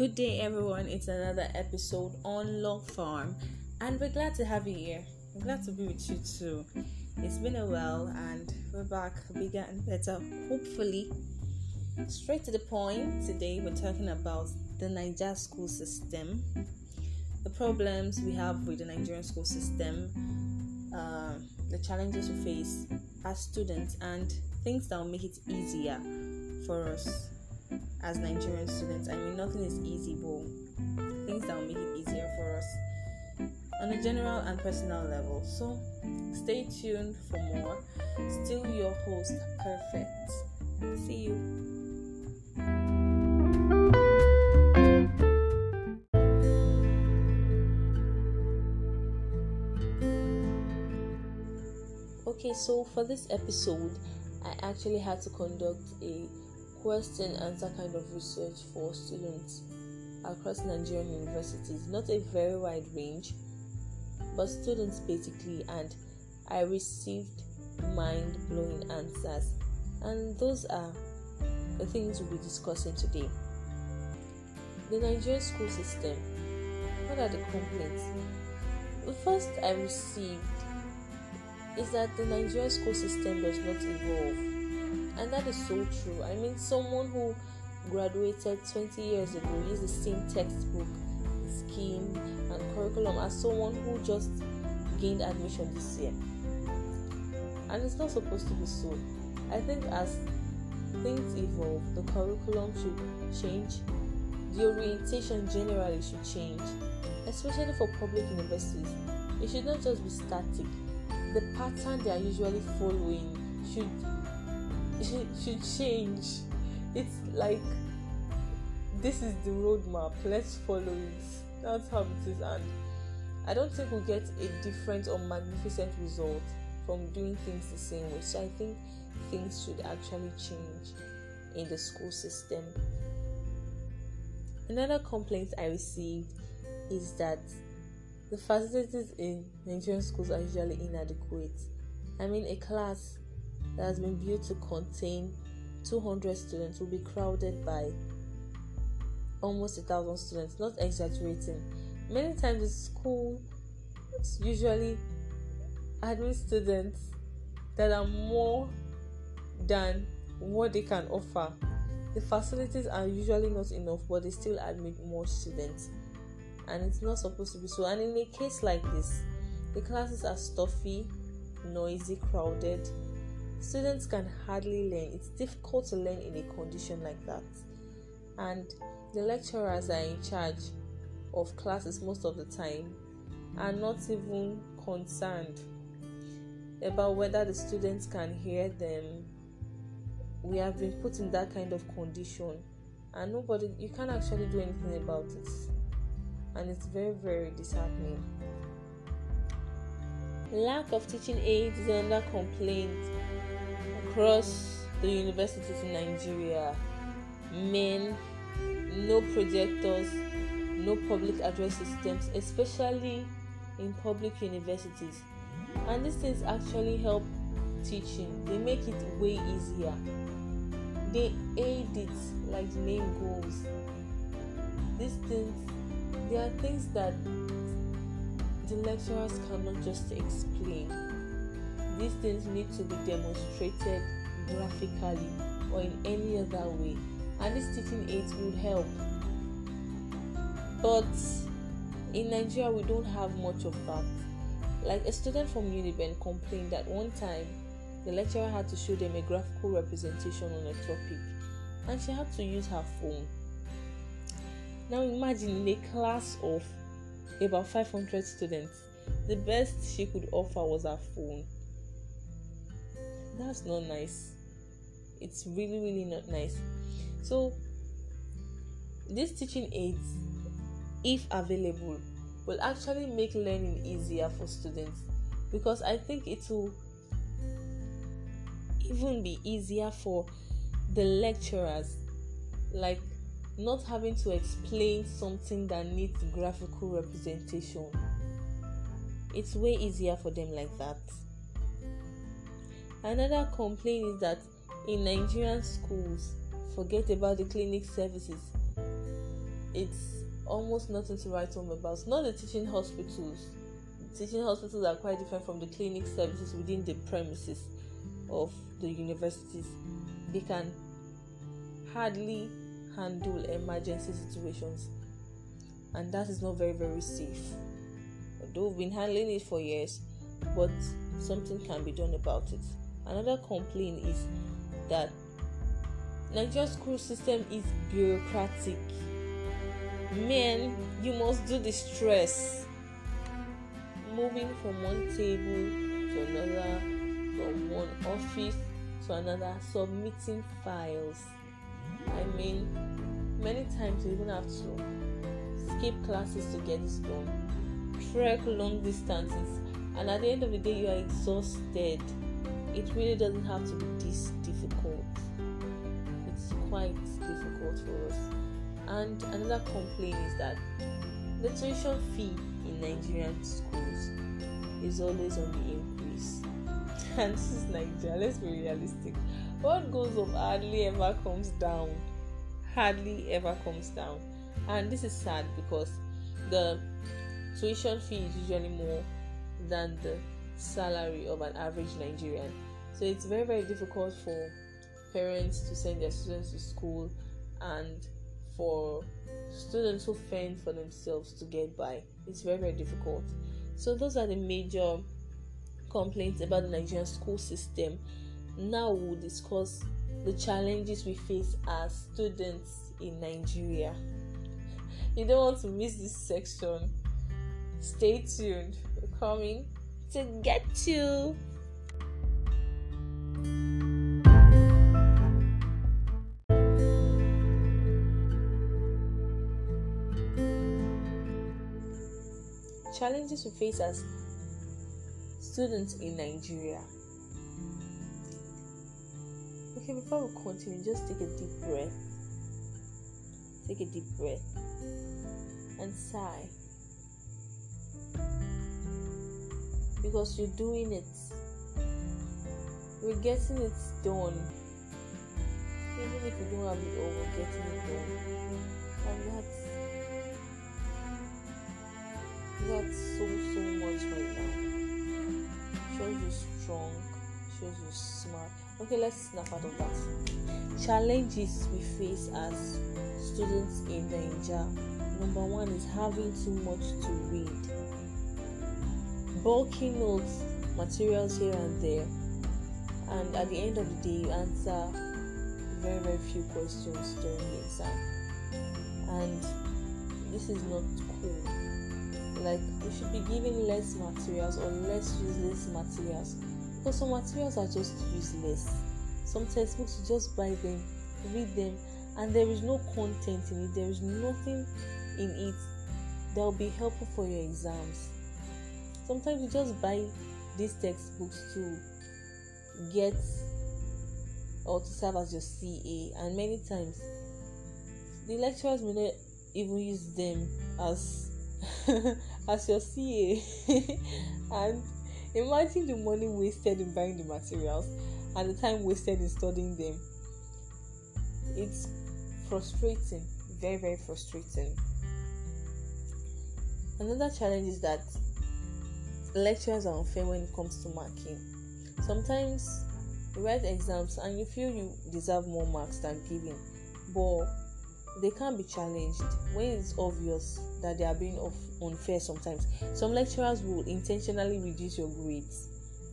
Good day, everyone. It's another episode on Law Farm, and we're glad to have you here. I'm glad to be with you too. It's been a while, and we're back bigger and better, hopefully. Straight to the point, today we're talking about the Niger school system, the problems we have with the Nigerian school system, uh, the challenges we face as students, and things that will make it easier for us as Nigerian students. I mean, nothing is easy, but things that will make it easier for us on a general and personal level. So, stay tuned for more. Still your host, Perfect. See you. Okay, so for this episode, I actually had to conduct a question answer kind of research for students across Nigerian universities. Not a very wide range, but students basically, and I received mind blowing answers. And those are the things we'll be discussing today. The Nigerian school system. What are the complaints? The first I received is that the Nigerian school system does not evolve and that is so true. I mean, someone who graduated 20 years ago used the same textbook, scheme, and curriculum as someone who just gained admission this year. And it's not supposed to be so. I think as things evolve, the curriculum should change, the orientation generally should change, especially for public universities. It should not just be static. The pattern they are usually following should should, change. It's like this is the roadmap. Let's follow it. That's how it is, and I don't think we'll get a different or magnificent result from doing things the same way. So I think things should actually change in the school system. Another complaint I received is that the facilities in Nigerian schools are usually inadequate. I mean, a class that has been built to contain 200 students will be crowded by almost a thousand students, not exaggerating. Many times the school usually admit students that are more than what they can offer. The facilities are usually not enough, but they still admit more students, and it's not supposed to be so. And in a case like this, the classes are stuffy, noisy, crowded, students can hardly learn. It's difficult to learn in a condition like that. And the lecturers are in charge of classes most of the time are not even concerned about whether the students can hear them. We have been put in that kind of condition, and nobody, you can't actually do anything about it, and it's very, very disheartening. Lack of teaching aids is another complaint across the universities in Nigeria. Men, no projectors, no public address systems, especially in public universities. And these things actually help teaching, they make it way easier. They aid it like the name goes. These things, they are things that the lecturers cannot just explain. These things need to be demonstrated graphically or in any other way, and these teaching aids would help. But in Nigeria, we don't have much of that. Like a student from Uniben complained that one time the lecturer had to show them a graphical representation on a topic, and she had to use her phone. Now imagine in a class of about 500 students, the best she could offer was her phone. That's not nice. It's really, really not nice. So, these teaching aids, if available, will actually make learning easier for students because I think it will even be easier for the lecturers, like not having to explain something that needs graphical representation. It's way easier for them like that. Another complaint is that in Nigerian schools, forget about the clinic services. it's almost nothing to write home about. Not the teaching hospitals. Teaching hospitals are quite different from the clinic services within the premises of the universities. They can hardly handle emergency situations, and that is not very very safe. Although we've been handling it for years, but something can be done about it. Another complaint is that Nigerian school system is bureaucratic. Men, you must do the stress. Moving from one table to another, from one office to another, submitting files. I mean, many times you even have to skip classes to get this done, trek long distances, and at the end of the day, you are exhausted. It really doesn't have to be this difficult It's quite difficult for us. And another complaint is that the tuition fee in Nigerian schools is always on the increase. And this is Nigeria, let's be realistic. What goes up hardly ever comes down. Hardly ever comes down. And this is sad because the tuition fee is usually more than the salary of an average Nigerian. So it's very, very difficult for parents to send their students to school and for students who fend for themselves to get by. It's very, very difficult. So, those are the major complaints about the Nigerian school system. Now, we'll discuss the challenges we face as students in Nigeria. You don't want to miss this section. Stay tuned. We're coming to get you. challenges we face as students in Nigeria. Okay, before we continue, just take a deep breath. Take a deep breath and sigh. Because you're doing it, we're getting it done. Even if you don't have it all, we're getting it done. And that's got so so much right now. Shows you strong, shows you smart. Okay, let's snap out of that. Challenges we face as students in Nigeria. Number one is having too much to read. Bulky notes, materials here and there, and at the end of the day, you answer very very few questions during the exam, and this is not cool. Like we should be giving less materials or less useless materials. Because some materials are just useless. Some textbooks you just buy them read them and there is no content in it. There is nothing in it that will be helpful for your exams sometimes you just buy these textbooks to get or to serve as your CA and many times the lecturers may not even use them as as your CA and imagine the money wasted in buying the materials and the time wasted in studying them. It's frustrating, very, very frustrating. Another challenge is that lecturers are unfair when it comes to marking. Sometimes you write exams and you feel you deserve more marks than given, but they can't be challenged when it's obvious that they are being unfair sometimes. Some lecturers will intentionally reduce your grades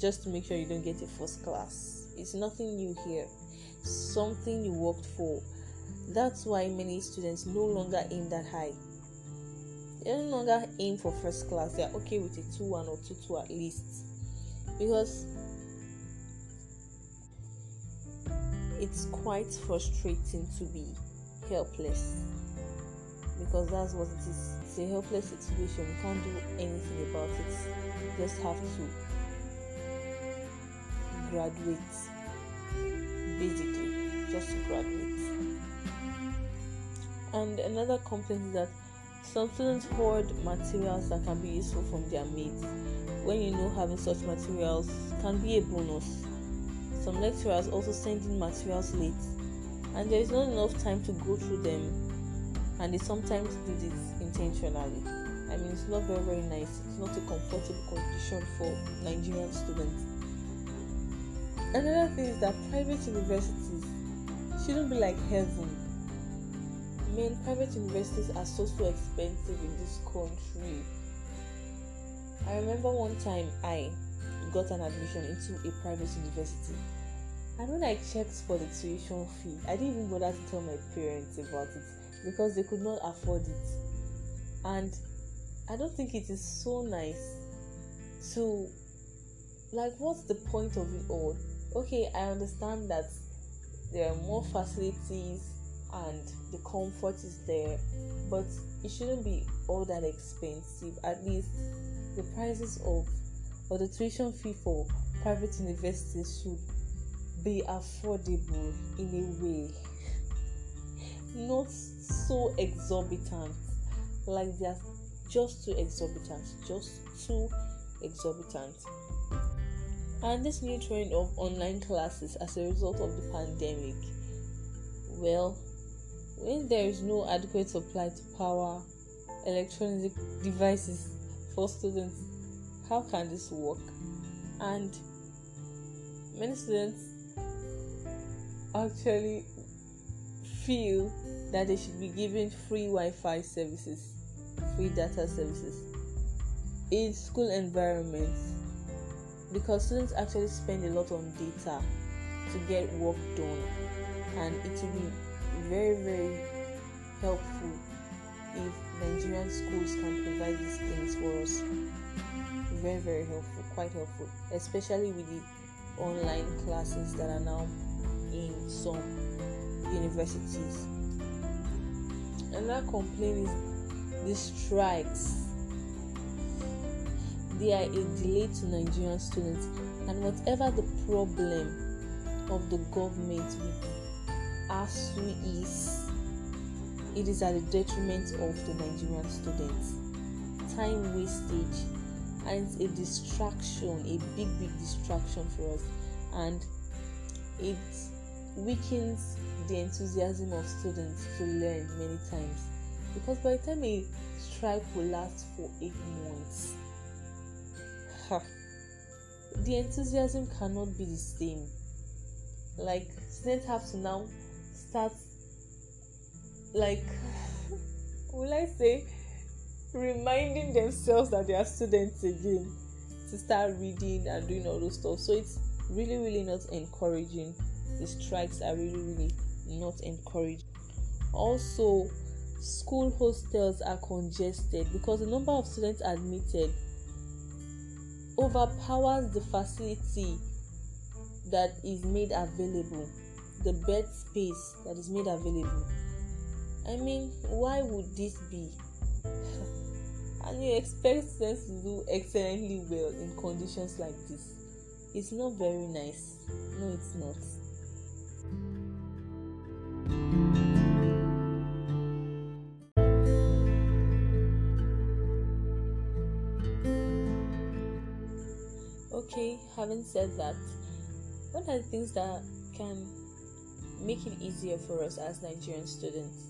just to make sure you don't get a first class. It's nothing new here, something you worked for. That's why many students no longer aim that high. They no longer aim for first class, they're okay with a 2 1 or 2 2 at least. Because it's quite frustrating to be helpless because that's what it is. It's a helpless situation. You can't do anything about it. You just have to graduate. Basically, just to graduate. And another complaint is that some students hoard materials that can be useful from their mates. When you know having such materials can be a bonus. Some lecturers also send in materials late and there is not enough time to go through them and they sometimes do this intentionally. I mean, it's not very, very nice. It's not a comfortable condition for Nigerian students. Another thing is that private universities shouldn't be like heaven. Man, private universities are so so expensive in this country. I remember one time I got an admission into a private university. And when I checked for the tuition fee, I didn't even bother to tell my parents about it because they could not afford it. And I don't think it is so nice to like what's the point of it all? Okay, I understand that there are more facilities and the comfort is there, but it shouldn't be all that expensive. At least the prices of or the tuition fee for private universities should be affordable in a way, not so exorbitant like they are just too exorbitant, just too exorbitant. And this new trend of online classes as a result of the pandemic, well, when there is no adequate supply to power electronic devices for students, how can this work? And many students actually feel that they should be given free Wi Fi services free data services in school environments because students actually spend a lot on data to get work done and it will be very very helpful if Nigerian schools can provide these things for us. Very, very helpful, quite helpful, especially with the online classes that are now in some universities. Another complaint is the strikes they are a delay to Nigerian students and whatever the problem of the government with ASUU is it is at the detriment of the Nigerian students. Time wastage and it's a distraction a big big distraction for us. And it weakens the enthusiasm of students to learn many times. Because by the time a strike will last for eight months ha, the enthusiasm cannot be the same. Like students have to now start like will i say reminding themselves that they are students again to start reading and doing all those stuff. So it's really really not encouraging. The strikes are really really not encouraging. Also school hostels are congested because the number of students admitted overpowers the facility that is made available, the bed space that is made available. I mean, why would this be? and you expect students to do excellently well in conditions like this. It's not very nice. No, it's not. okay having said that what are the things that can make it easier for us as nigerian students.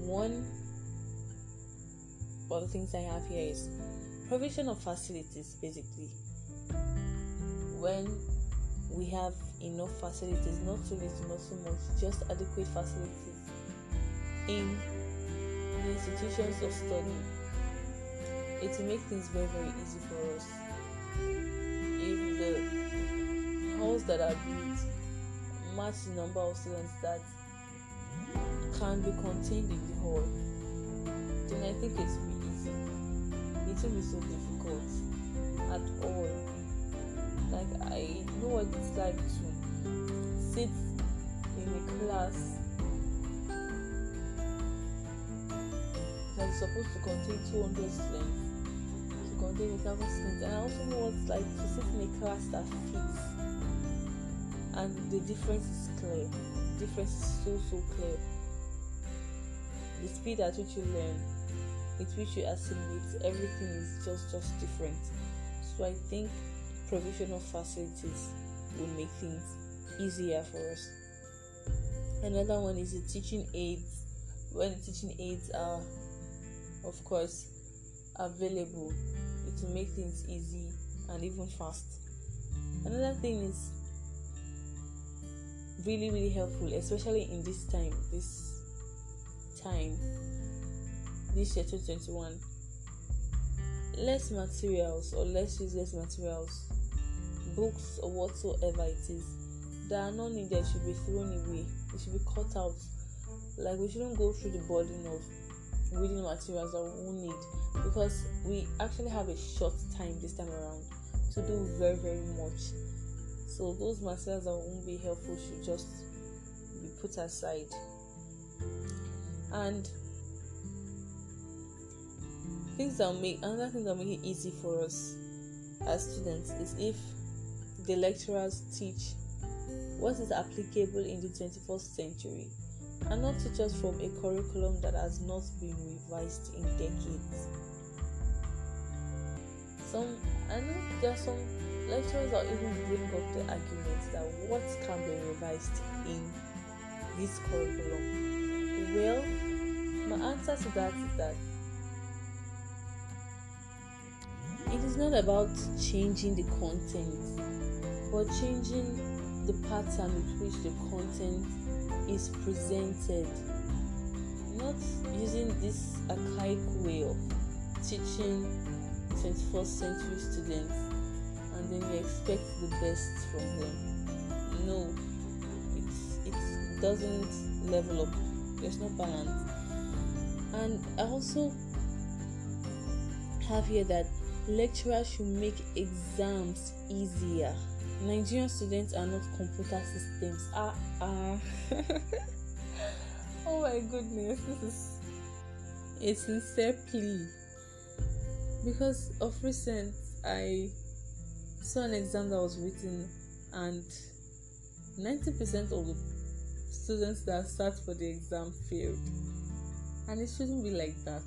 One of the things i have here is provision of facilities basically. When we have enough facilities not too little not so much just adequate facilities in the institutions of study it will make things very very easy for us. If the halls that are built match the number of students that can be contained in the hall, then I think it will be easy. It won't be so difficult at all. Like I know what it's like to sit in a class that is supposed to contain 200 students to contain a thousand students and I also know what it's like to sit in a class that fits and the difference is clear. The difference is so so clear. The speed at which you learn, with which you assimilate, everything is just just different. So I think provision of facilities will make things easier for us. Another one is the teaching aids when the teaching aids are of course available it will make things easy and even fast another thing is really really helpful especially in this time this time this year 2021 less materials or less useless materials books or whatsoever it is that are not needed should be thrown away. It should be cut out. Like we shouldn't go through the burden of reading materials that we won't need because we actually have a short time this time around to do very very much so those materials that won't be helpful should just be put aside and things that make another thing that make it easy for us as students is if the lecturers teach what is applicable in the 21st century and not teach us from a curriculum that has not been revised in decades. Some I know there are some lecturers that even bring up the argument that what can be revised in this curriculum. Well, my answer to that is that it is not about changing the content, but changing the pattern with which the content is presented. Not using this archaic way of teaching 21st century students then you expect the best from them. No, it's, it doesn't level up, there's no balance. And I also have here that lecturers should make exams easier. Nigerian students are not computer systems. Ah ah. oh my goodness, this is a sincere plea. Because of recent, I saw an exam that was written, and 90% of the students that sat for the exam failed. And it shouldn't be like that.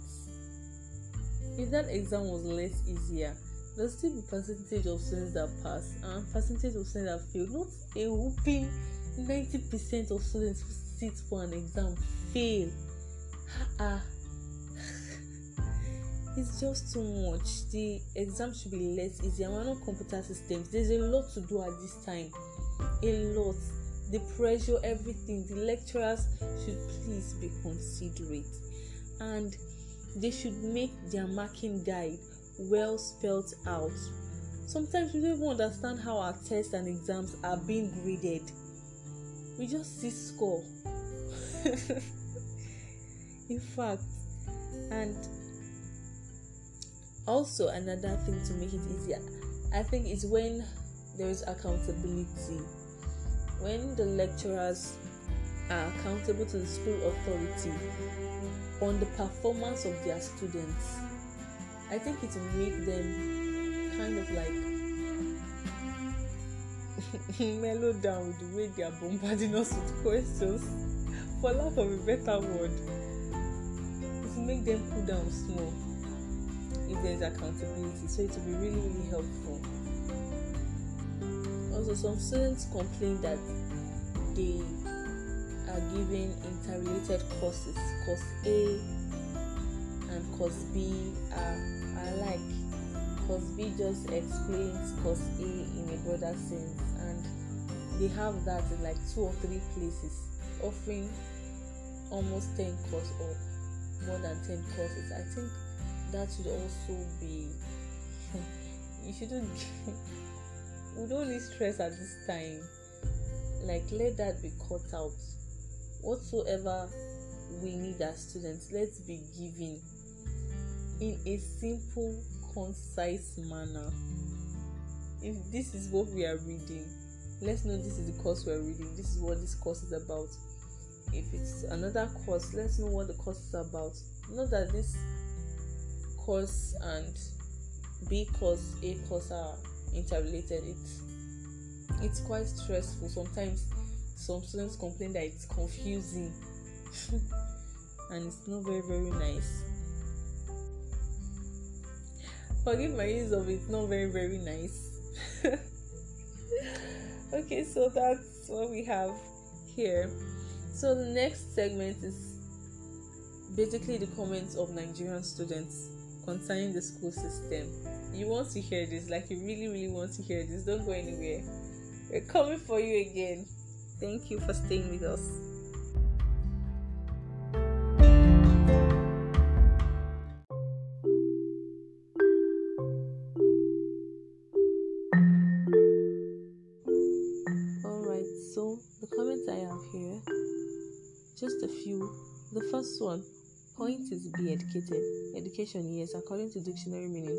If that exam was less easier, there'll still be percentage of students that pass and percentage of students that fail. Not a whooping 90% of students who sit for an exam fail. Ah, it's just too much. The exam should be less easy. We're not computer systems. There's a lot to do at this time. A lot. The pressure, everything. The lecturers should please be considerate. And they should make their marking guide well spelled out. Sometimes we don't even understand how our tests and exams are being graded. We just see score. In fact, and also another thing to make it easier, I think is when there is accountability. When the lecturers are accountable to the school authority on the performance of their students I think it will make them kind of like mellow down with the way they are bombarding us with questions, for lack of a better word. It will make them cool down small if there is accountability, so it will be really, really helpful. Also, some students complain that they are given interrelated courses, course A and course B are I like cause B just explains course A in a broader sense and they have that in like two or three places offering almost 10 courses or more than 10 courses. I think that should also be you shouldn't we don't need stress at this time. Like let that be cut out. Whatsoever we need as students, let's be giving in a simple, concise manner. If this is what we are reading, let's know this is the course we are reading, this is what this course is about. If it's another course, let's know what the course is about. not that this course and B course, A course are interrelated. It's it's quite stressful. Sometimes some students complain that it's confusing and it's not very very nice forgive my use of it not very very nice okay so that's what we have here so the next segment is basically the comments of Nigerian students concerning the school system. You want to hear this, like you really, really want to hear this. Don't go anywhere. We're coming for you again. Thank you for staying with us. Alright, so the comments I have here, just a few. The first one point is be educated. Education, yes, according to dictionary meaning,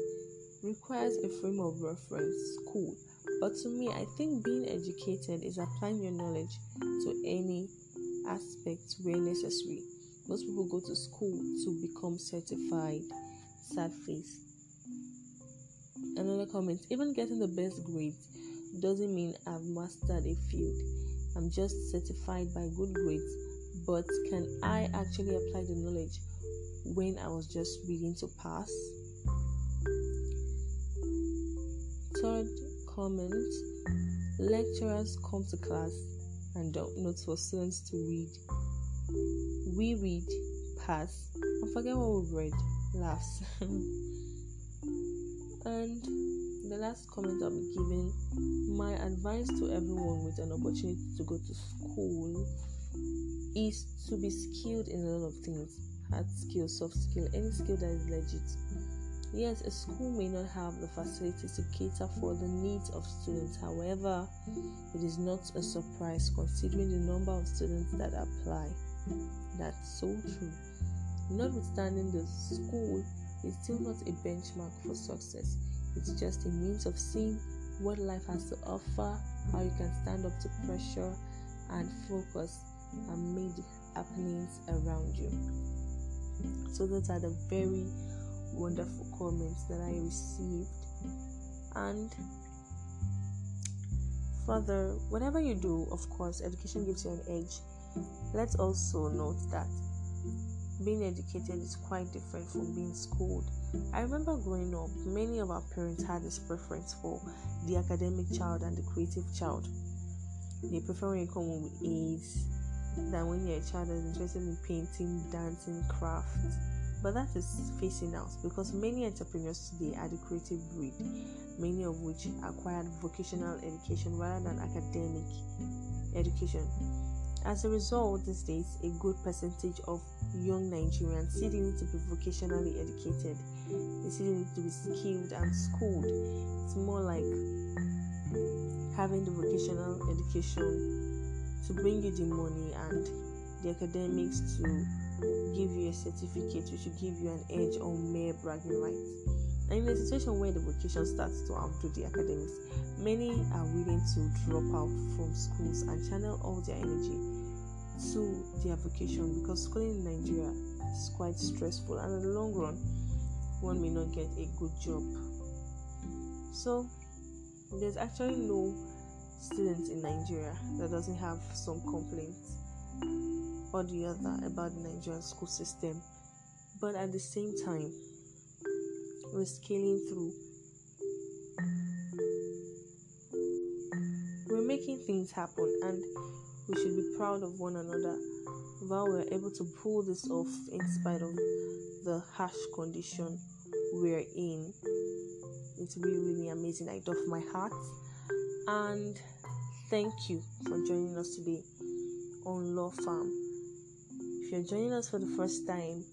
requires a frame of reference, school. But to me, I think being educated is applying your knowledge to any aspect where necessary. Most people go to school to become certified. Sad face. Another comment even getting the best grades doesn't mean I've mastered a field. I'm just certified by good grades, but can I actually apply the knowledge when I was just reading to pass? Third comment lecturers come to class and don't note for students to read. We read, pass, and forget what we've read. Laughs. and the last comment I'll be giving my advice to everyone with an opportunity to go to school is to be skilled in a lot of things hard skill, soft skill, any skill that is legit. Yes, a school may not have the facilities to cater for the needs of students, however, it is not a surprise considering the number of students that apply. That's so true. Notwithstanding, the school is still not a benchmark for success, it's just a means of seeing what life has to offer, how you can stand up to pressure and focus amid happenings around you. So, those are the very wonderful comments that I received. And further, whatever you do, of course, education gives you an edge. Let's also note that being educated is quite different from being schooled. I remember growing up, many of our parents had this preference for the academic child and the creative child. They prefer when you with than when you're a child that's interested in painting, dancing, crafts. But that is facing out because many entrepreneurs today are the creative breed, many of which acquired vocational education rather than academic education. As a result, these days, a good percentage of young Nigerians see need to be vocationally educated. They see need to be skilled and schooled. It's more like having the vocational education to bring you the money and the academics to give you a certificate which will give you an edge on mere bragging rights. And in a situation where the vocation starts to outdo the academics, many are willing to drop out from schools and channel all their energy to their vocation because schooling in Nigeria is quite stressful and in the long run, one may not get a good job. So, there's actually no student in Nigeria that doesn't have some complaints or the other about the Nigerian school system. But at the same time, we're scaling through. We're making things happen and we should be proud of one another while we're able to pull this off in spite of the harsh condition we're in. It's really, really amazing. I doff my hat and thank you for joining us today on Law Farm. If you're joining us for the first time,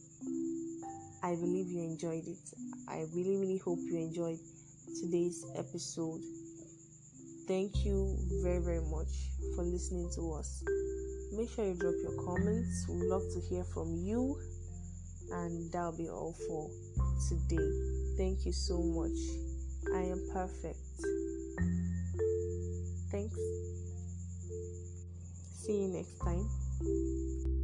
I believe you enjoyed it. I really, really hope you enjoyed today's episode. Thank you very, very much for listening to us. Make sure you drop your comments. We'd love to hear from you. And that'll be all for today. Thank you so much. I am perfect. Thanks. See you next time.